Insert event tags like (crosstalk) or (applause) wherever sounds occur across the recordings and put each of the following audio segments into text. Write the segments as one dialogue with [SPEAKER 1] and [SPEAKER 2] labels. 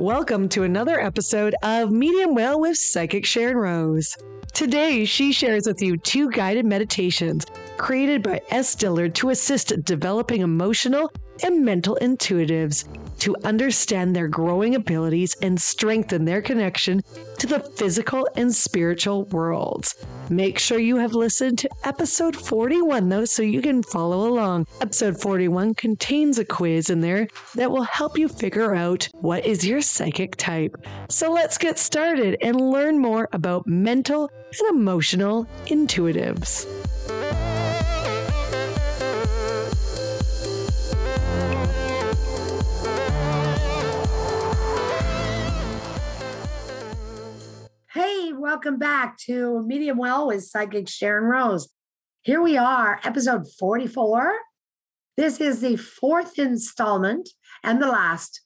[SPEAKER 1] Welcome to another episode of Medium Well with Psychic Sharyn Rose. Today, she shares with you two guided meditations created by S. Dillard to assist developing emotional and mental intuitives to understand their growing abilities and strengthen their connection to the physical and spiritual worlds. Make sure you have listened to episode 41, though, so you can follow along. Episode 41 contains a quiz in there that will help you figure out what is your psychic type. So let's get started and learn more about mental and emotional intuitives.
[SPEAKER 2] Hey, welcome back to Medium Well with Psychic Sharyn Rose. Here we are, episode 44. This is the fourth installment and the last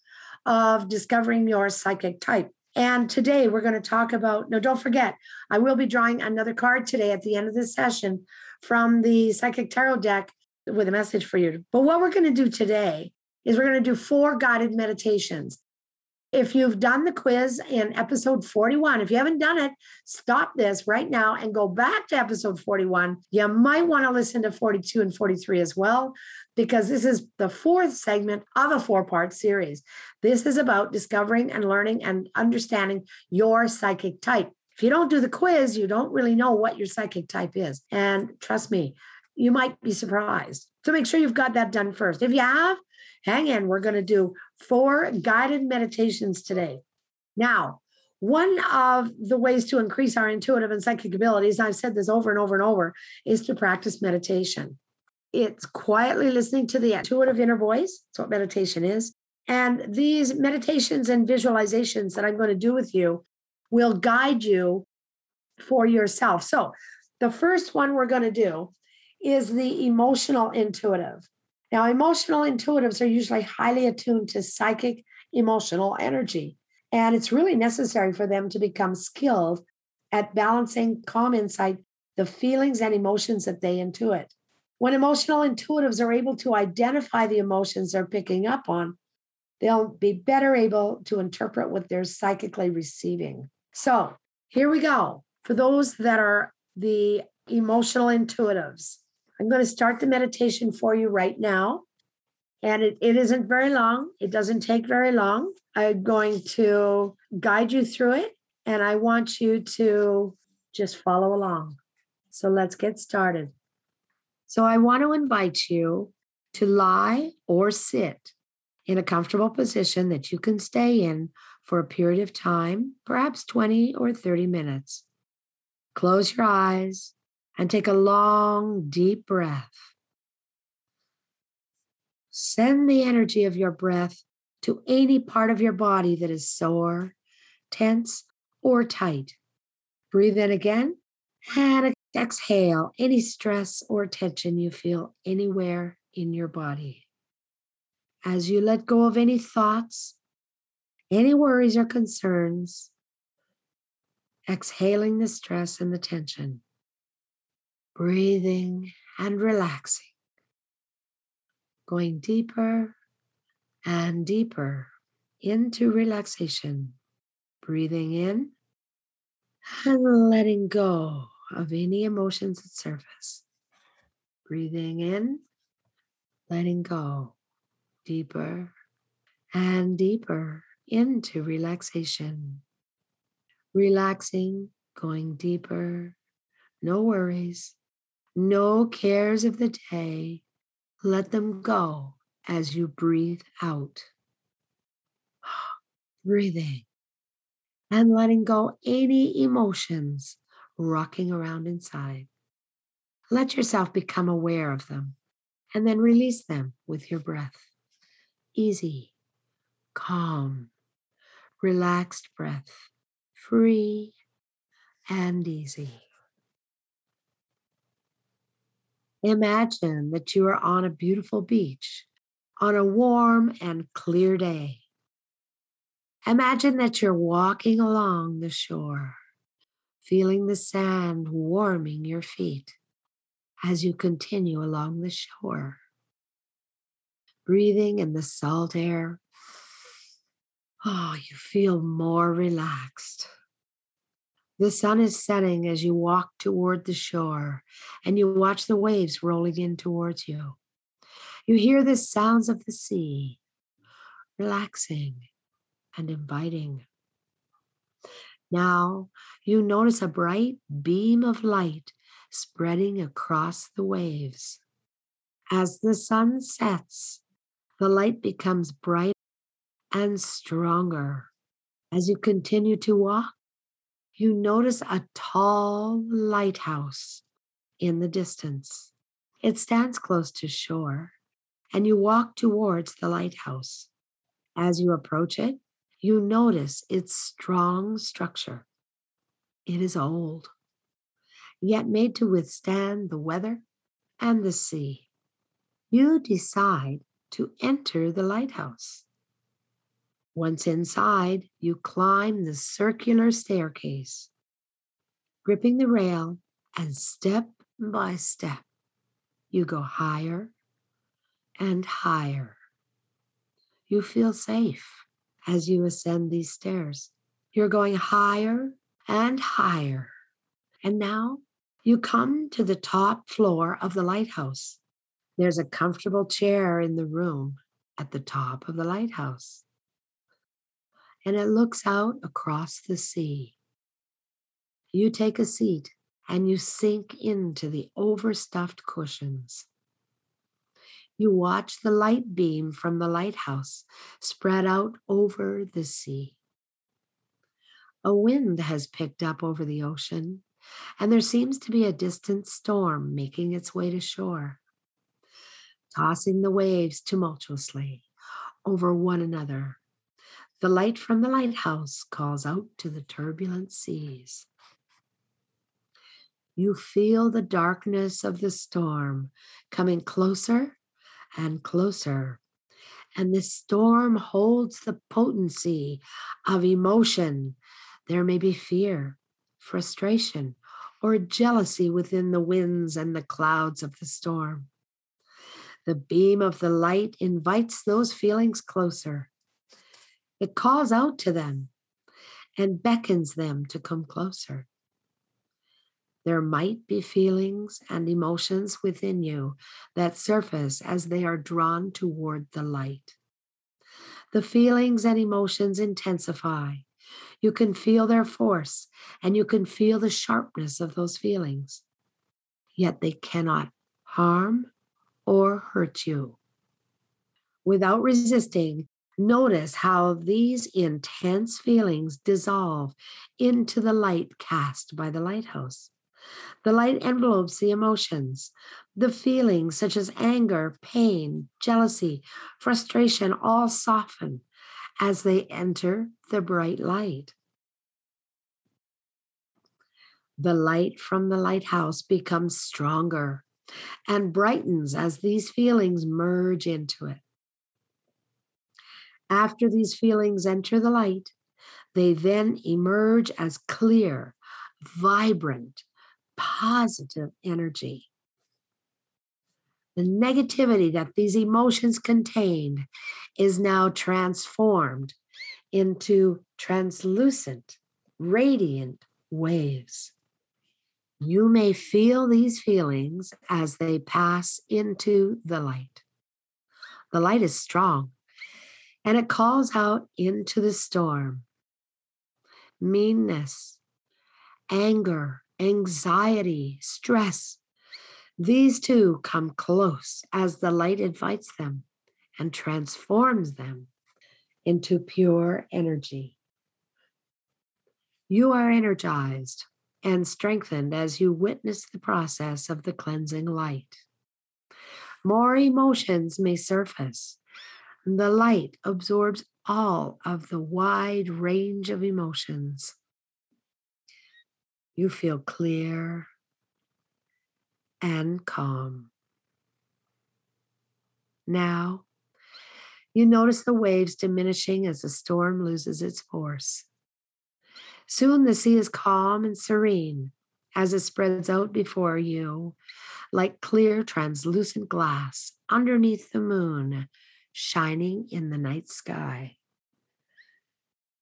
[SPEAKER 2] of discovering your psychic type. And today we're going to talk about, no, don't forget, I will be drawing another card today at the end of this session from the Psychic Tarot deck with a message for you. But what we're going to do today is we're going to do four guided meditations. If you've done the quiz in episode 41, if you haven't done it, stop this right now and go back to episode 41. You might want to listen to 42 and 43 as well, because this is the fourth segment of a four part series. This is about discovering and learning and understanding your psychic type. If you don't do the quiz, you don't really know what your psychic type is. And trust me, you might be surprised. So make sure you've got that done first. If you have, hang in. We're going to do four guided meditations today. Now, one of the ways to increase our intuitive and psychic abilities, I've said this over and over and over, is to practice meditation. It's quietly listening to the intuitive inner voice. That's what meditation is. And these meditations and visualizations that I'm going to do with you will guide you for yourself. So, the first one we're going to do is the emotional intuitive. Now, emotional intuitives are usually highly attuned to psychic emotional energy, and it's really necessary for them to become skilled at balancing calm insight, the feelings and emotions that they intuit. When emotional intuitives are able to identify the emotions they're picking up on, they'll be better able to interpret what they're psychically receiving. So, here we go. For those that are the emotional intuitives, I'm going to start the meditation for you right now. And it, it isn't very long, it doesn't take very long. I'm going to guide you through it, and I want you to just follow along. So let's get started. So I want to invite you to lie or sit in a comfortable position that you can stay in for a period of time, perhaps 20 or 30 minutes. Close your eyes and take a long, deep breath. Send the energy of your breath to any part of your body that is sore, tense, or tight. Breathe in again and exhale any stress or tension you feel anywhere in your body. As you let go of any thoughts, any worries or concerns, exhaling the stress and the tension breathing and relaxing, going deeper and deeper into relaxation, breathing in and letting go of any emotions that surface. Breathing in, letting go deeper and deeper into relaxation. Relaxing, going deeper, no worries, no cares of the day. Let them go as you breathe out. (gasps) Breathing and letting go any emotions rocking around inside. Let yourself become aware of them and then release them with your breath. Easy, calm, relaxed breath, free and easy. Imagine that you are on a beautiful beach on a warm and clear day. Imagine that you're walking along the shore, feeling the sand warming your feet as you continue along the shore. Breathing in the salt air (sighs) Oh, you feel more relaxed. The sun is setting as you walk toward the shore and you watch the waves rolling in towards you. You hear the sounds of the sea, relaxing and inviting. Now you notice a bright beam of light spreading across the waves. As the sun sets, the light becomes bright and stronger. As you continue to walk, you notice a tall lighthouse in the distance. It stands close to shore, and you walk towards the lighthouse. As you approach it, you notice its strong structure. It is old, yet made to withstand the weather and the sea. You decide to enter the lighthouse. Once inside, you climb the circular staircase, gripping the rail, and step by step, you go higher and higher. You feel safe as you ascend these stairs. You're going higher and higher. And now you come to the top floor of the lighthouse. There's a comfortable chair in the room at the top of the lighthouse. And it looks out across the sea. You take a seat and you sink into the overstuffed cushions. You watch the light beam from the lighthouse spread out over the sea. A wind has picked up over the ocean, and there seems to be a distant storm making its way to shore, tossing the waves tumultuously over one another. The light from the lighthouse calls out to the turbulent seas. You feel the darkness of the storm coming closer and closer. And this storm holds the potency of emotion. There may be fear, frustration, or jealousy within the winds and the clouds of the storm. The beam of the light invites those feelings closer. It calls out to them and beckons them to come closer. There might be feelings and emotions within you that surface as they are drawn toward the light. The feelings and emotions intensify. You can feel their force and you can feel the sharpness of those feelings, yet they cannot harm or hurt you. Without resisting, notice how these intense feelings dissolve into the light cast by the lighthouse. The light envelopes the emotions, the feelings such as anger, pain, jealousy, frustration, all soften as they enter the bright light. The light from the lighthouse becomes stronger and brightens as these feelings merge into it. After these feelings enter the light, they then emerge as clear, vibrant, positive energy. The negativity that these emotions contain is now transformed into translucent, radiant waves. You may feel these feelings as they pass into the light. The light is strong and it calls out into the storm meanness, anger, anxiety, stress. These two come close as the light invites them and transforms them into pure energy. You are energized and strengthened as you witness the process of the cleansing light. More emotions may surface. The light absorbs all of the wide range of emotions you feel clear and calm. Now, you notice the waves diminishing as the storm loses its force. Soon the sea is calm and serene as it spreads out before you like clear, translucent glass underneath the moon shining in the night sky.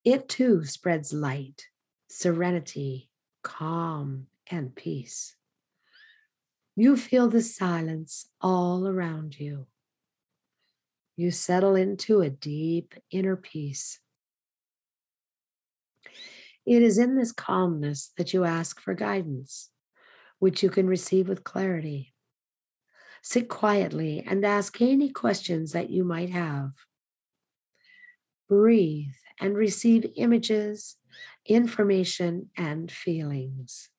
[SPEAKER 2] It too spreads light, serenity, calm, and peace. You feel the silence all around you. You settle into a deep inner peace. It is in this calmness that you ask for guidance, which you can receive with clarity. Sit quietly and ask any questions that you might have. Breathe and receive images, information, and feelings.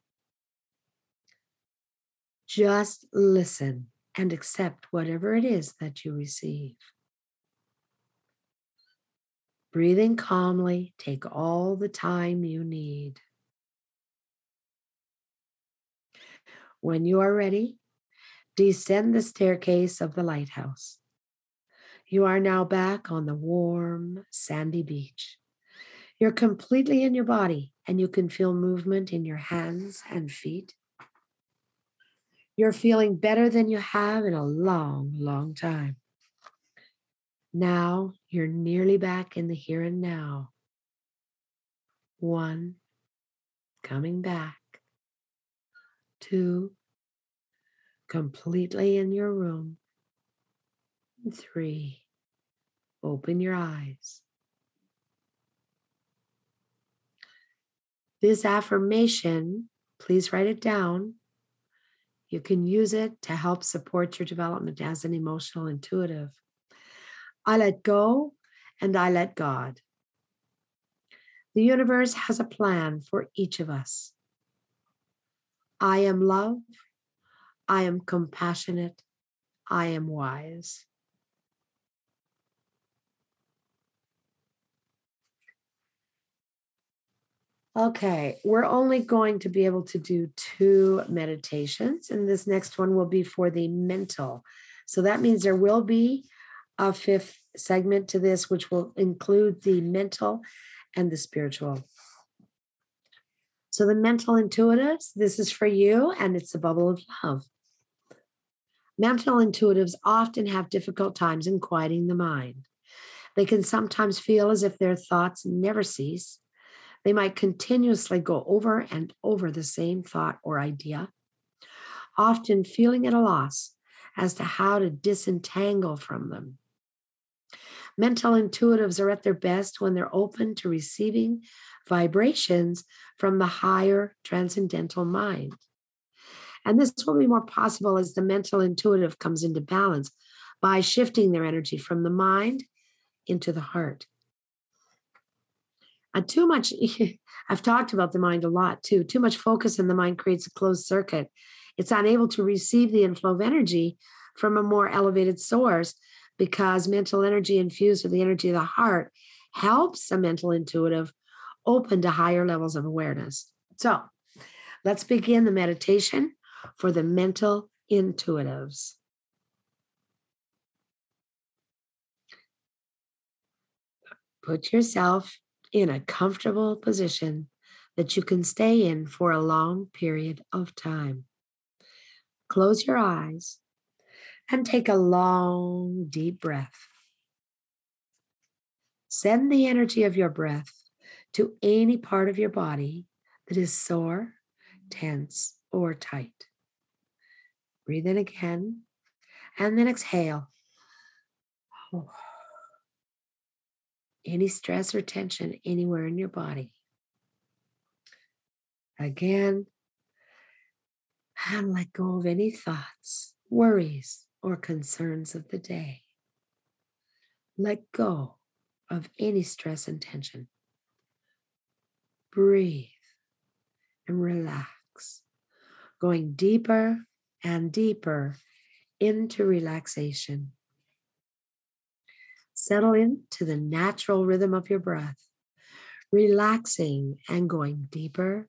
[SPEAKER 2] Just listen and accept whatever it is that you receive. Breathing calmly, take all the time you need. When you are ready, descend the staircase of the lighthouse. You are now back on the warm, sandy beach. You're completely in your body and you can feel movement in your hands and feet. You're feeling better than you have in a long, long time. Now you're nearly back in the here and now. One, coming back. Two, completely in your room. Three, open your eyes. This affirmation, please write it down. You can use it to help support your development as an emotional intuitive. I let go and I let God. The universe has a plan for each of us. I am love. I am compassionate. I am wise. Okay, we're only going to be able to do two meditations, and this next one will be for the mental. So that means there will be a fifth segment to this, which will include the mental and the spiritual. So, the mental intuitives, this is for you, and it's a bubble of love. Mental intuitives often have difficult times in quieting the mind. They can sometimes feel as if their thoughts never cease. They might continuously go over and over the same thought or idea, often feeling at a loss as to how to disentangle from them. Mental intuitives are at their best when they're open to receiving vibrations from the higher transcendental mind. And this will be more possible as the mental intuitive comes into balance by shifting their energy from the mind into the heart. And too much, (laughs) I've talked about the mind a lot too. Too much focus in the mind creates a closed circuit. It's unable to receive the inflow of energy from a more elevated source because mental energy infused with the energy of the heart helps a mental intuitive open to higher levels of awareness. So let's begin the meditation for the mental intuitives. Put yourself in a comfortable position that you can stay in for a long period of time. Close your eyes and take a long, deep breath. Send the energy of your breath to any part of your body that is sore, tense, or tight. Breathe in again and then exhale. Oh. Any stress or tension anywhere in your body. Again, and let go of any thoughts, worries, or concerns of the day. Let go of any stress and tension. Breathe and relax, going deeper and deeper into relaxation. Settle into the natural rhythm of your breath, relaxing and going deeper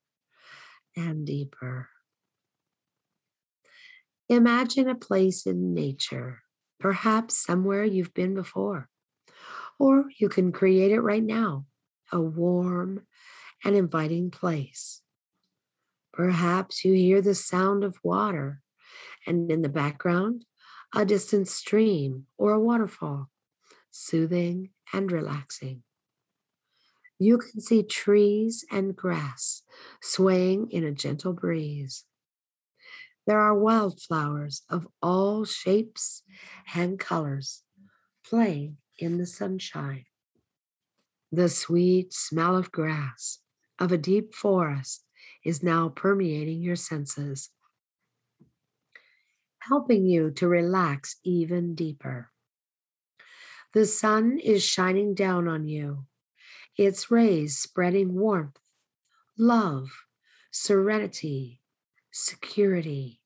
[SPEAKER 2] and deeper. Imagine a place in nature, perhaps somewhere you've been before, or you can create it right now, a warm and inviting place. Perhaps you hear the sound of water, and in the background, a distant stream or a waterfall, soothing and relaxing. You can see trees and grass swaying in a gentle breeze. There are wildflowers of all shapes and colors playing in the sunshine. The sweet smell of grass of a deep forest is now permeating your senses, helping you to relax even deeper. The sun is shining down on you, its rays spreading warmth, love, serenity, security,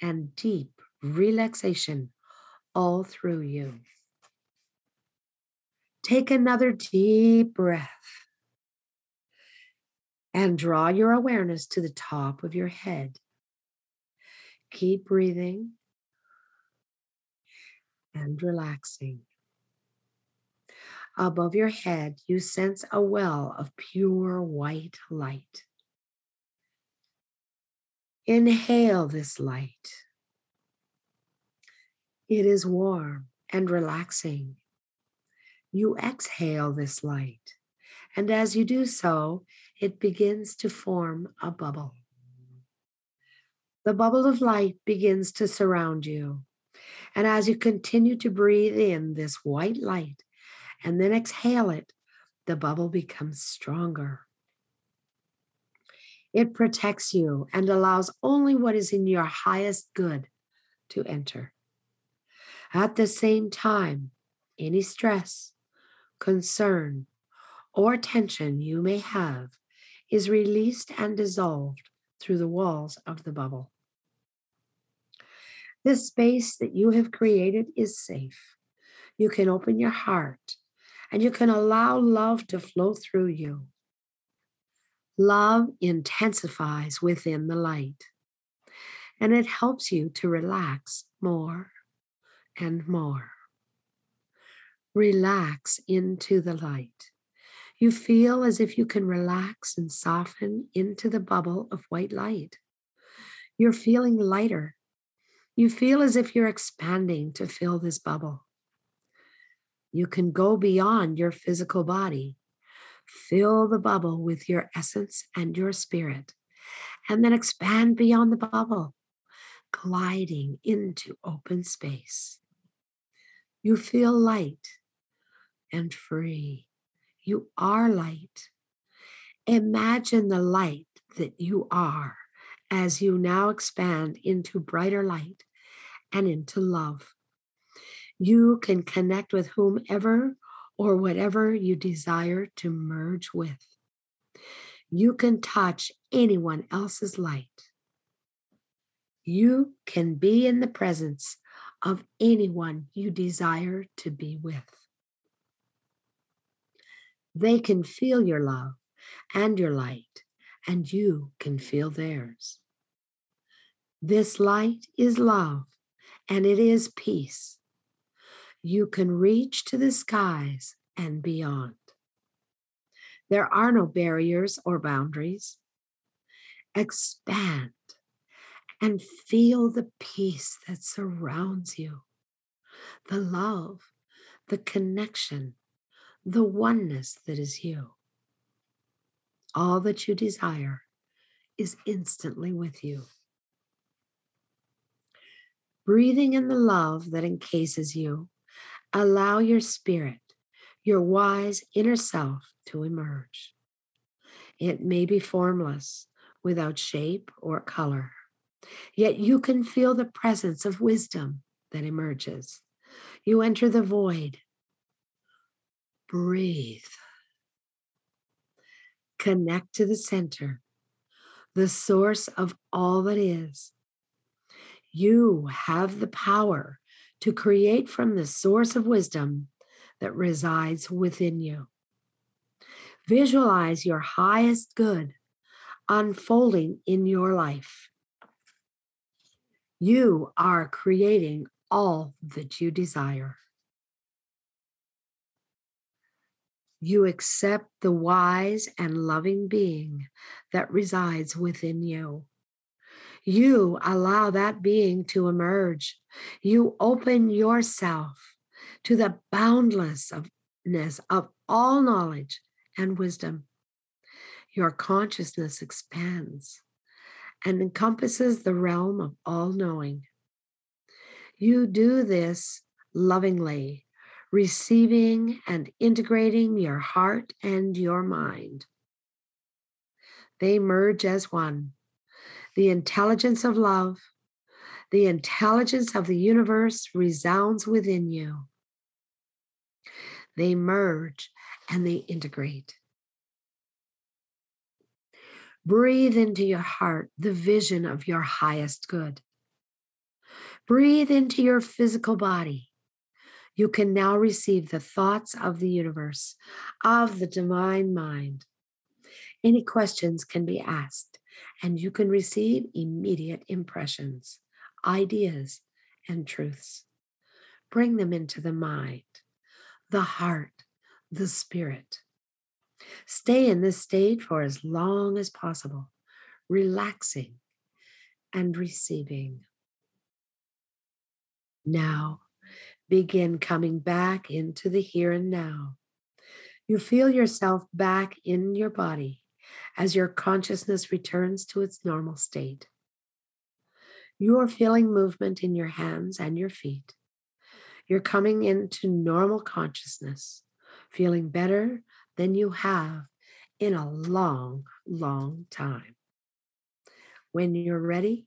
[SPEAKER 2] and deep relaxation all through you. Take another deep breath and draw your awareness to the top of your head. Keep breathing and relaxing. Above your head, you sense a well of pure white light. Inhale this light. It is warm and relaxing. You exhale this light, and as you do so, it begins to form a bubble. The bubble of light begins to surround you. And as you continue to breathe in this white light and then exhale it, the bubble becomes stronger. It protects you and allows only what is in your highest good to enter. At the same time, any stress, concern, or tension you may have is released and dissolved through the walls of the bubble. This space that you have created is safe. You can open your heart and you can allow love to flow through you. Love intensifies within the light and it helps you to relax more and more. Relax into the light. You feel as if you can relax and soften into the bubble of white light. You're feeling lighter. You feel as if you're expanding to fill this bubble. You can go beyond your physical body. Fill the bubble with your essence and your spirit, and then expand beyond the bubble, gliding into open space. You feel light and free. You are light. Imagine the light that you are as you now expand into brighter light and into love. You can connect with whomever or whatever you desire to merge with. You can touch anyone else's light. You can be in the presence of anyone you desire to be with. They can feel your love and your light, and you can feel theirs. This light is love, and it is peace. You can reach to the skies and beyond. There are no barriers or boundaries. Expand and feel the peace that surrounds you, the love, the connection, the oneness that is you. All that you desire is instantly with you. Breathing in the love that encases you, allow your spirit, your wise inner self, to emerge. It may be formless, without shape or color, yet you can feel the presence of wisdom that emerges. You enter the void breathe. Connect to the center, the source of all that is. You have the power to create from the source of wisdom that resides within you. Visualize your highest good unfolding in your life. You are creating all that you desire. You accept the wise and loving being that resides within you. You allow that being to emerge. You open yourself to the boundlessness of all knowledge and wisdom. Your consciousness expands and encompasses the realm of all knowing. You do this lovingly, receiving and integrating your heart and your mind. They merge as one. The intelligence of love, the intelligence of the universe resounds within you. They merge and they integrate. Breathe into your heart the vision of your highest good. Breathe into your physical body. You can now receive the thoughts of the universe, of the divine mind. Any questions can be asked, and you can receive immediate impressions, ideas, and truths. Bring them into the mind, the heart, the spirit. Stay in this state for as long as possible, relaxing and receiving. Now, begin coming back into the here and now. You feel yourself back in your body as your consciousness returns to its normal state. You are feeling movement in your hands and your feet. You're coming into normal consciousness, feeling better than you have in a long, long time. When you're ready,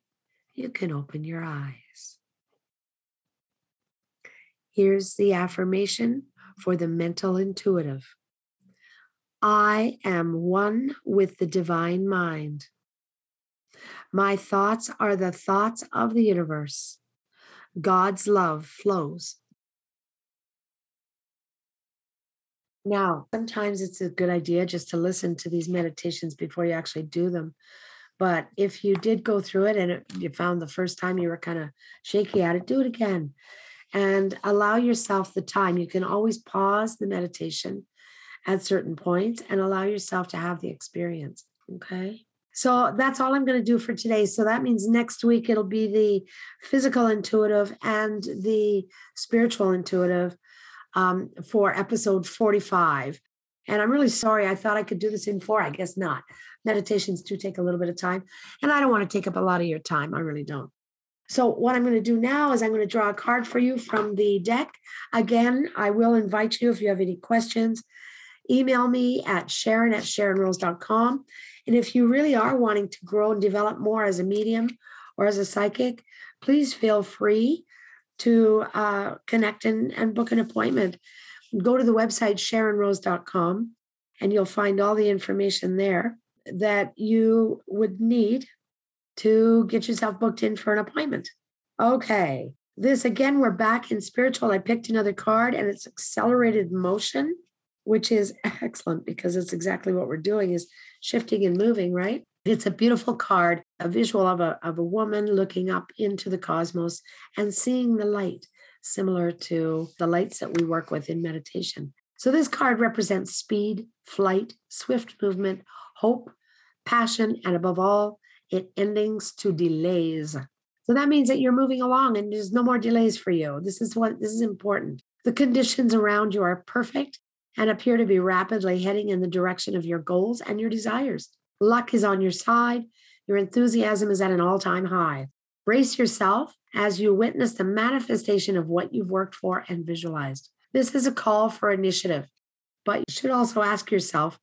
[SPEAKER 2] you can open your eyes. Here's the affirmation for the mental intuitive I am one with the divine mind. My thoughts are the thoughts of the universe. God's love flows Now, sometimes it's a good idea just to listen to these meditations before you actually do them. But if you did go through it and it, you found the first time you were kind of shaky at it, do it again and allow yourself the time. You can always pause the meditation at certain points and allow yourself to have the experience. Okay. So that's all I'm going to do for today. So that means next week it'll be the physical intuitive and the spiritual intuitive um, for episode 45. And I'm really sorry. I thought I could do this in four. I guess not. Meditations do take a little bit of time. And I don't want to take up a lot of your time. I really don't. So, what I'm going to do now is I'm going to draw a card for you from the deck. Again, I will invite you if you have any questions, email me at sharyn at sharynrose.com. And if you really are wanting to grow and develop more as a medium or as a psychic, please feel free to uh, connect and, and book an appointment. Go to the website sharynrose.com and you'll find all the information there that you would need to get yourself booked in for an appointment. Okay. This again, we're back in spiritual. I picked another card and it's accelerated motion, which is (laughs) excellent because it's exactly what we're doing is shifting and moving, right? It's a beautiful card, a visual of a, of a woman looking up into the cosmos and seeing the light, similar to the lights that we work with in meditation. So, this card represents speed, flight, swift movement, hope, passion, and above all, it endings to delays. So that means that you're moving along and there's no more delays for you. This is what this is important. The conditions around you are perfect and appear to be rapidly heading in the direction of your goals and your desires. Luck is on your side. Your enthusiasm is at an all time high. Brace yourself as you witness the manifestation of what you've worked for and visualized. This is a call for initiative, but you should also ask yourself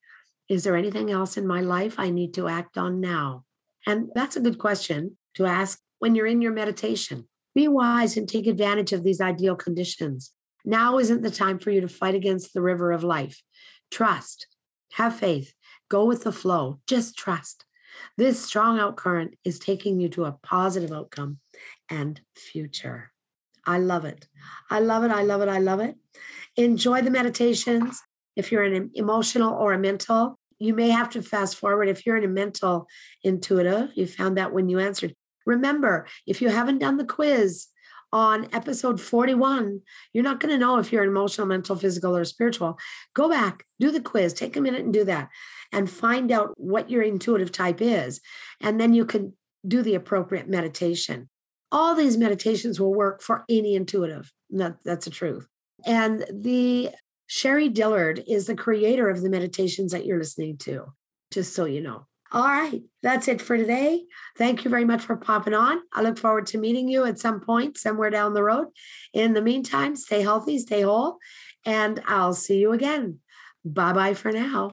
[SPEAKER 2] is there anything else in my life I need to act on now? And that's a good question to ask when you're in your meditation. Be wise and take advantage of these ideal conditions. Now isn't the time for you to fight against the river of life. Trust, have faith, Go with the flow. Just trust. This strong outcurrent is taking you to a positive outcome and future. I love it. I love it. I love it. I love it. Enjoy the meditations. If you're an emotional or a mental, you may have to fast forward. If you're in a mental intuitive, you found that when you answered. Remember, if you haven't done the quiz on episode 41, you're not going to know if you're emotional, mental, physical, or spiritual. Go back, do the quiz, take a minute and do that and find out what your intuitive type is. And then you can do the appropriate meditation. All these meditations will work for any intuitive. That, that's the truth. And the Sherrie Dillard is the creator of the meditations that you're listening to, just so you know. All right, that's it for today. Thank you very much for popping on. I look forward to meeting you at some point somewhere down the road. In the meantime, stay healthy, stay whole, and I'll see you again. Bye bye for now.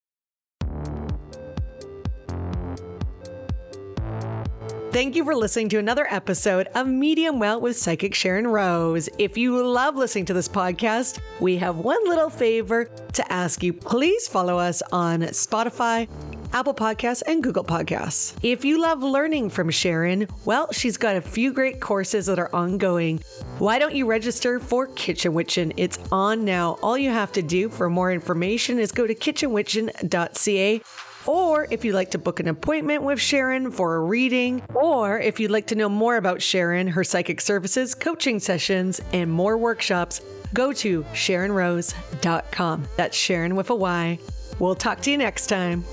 [SPEAKER 1] Thank you for listening to another episode of Medium Well with Psychic Sharyn Rose. If you love listening to this podcast, we have one little favor to ask you. Please follow us on Spotify, Apple Podcasts, and Google Podcasts. If you love learning from Sharyn, well, she's got a few great courses that are ongoing. Why don't you register for Kitchen Witchin'? It's on now. All you have to do for more information is go to kitchenwitchin.ca or if you'd like to book an appointment with Sharyn for a reading, or if you'd like to know more about Sharyn, her psychic services, coaching sessions, and more workshops, go to SharynRose.com. That's Sharyn with a Y. We'll talk to you next time.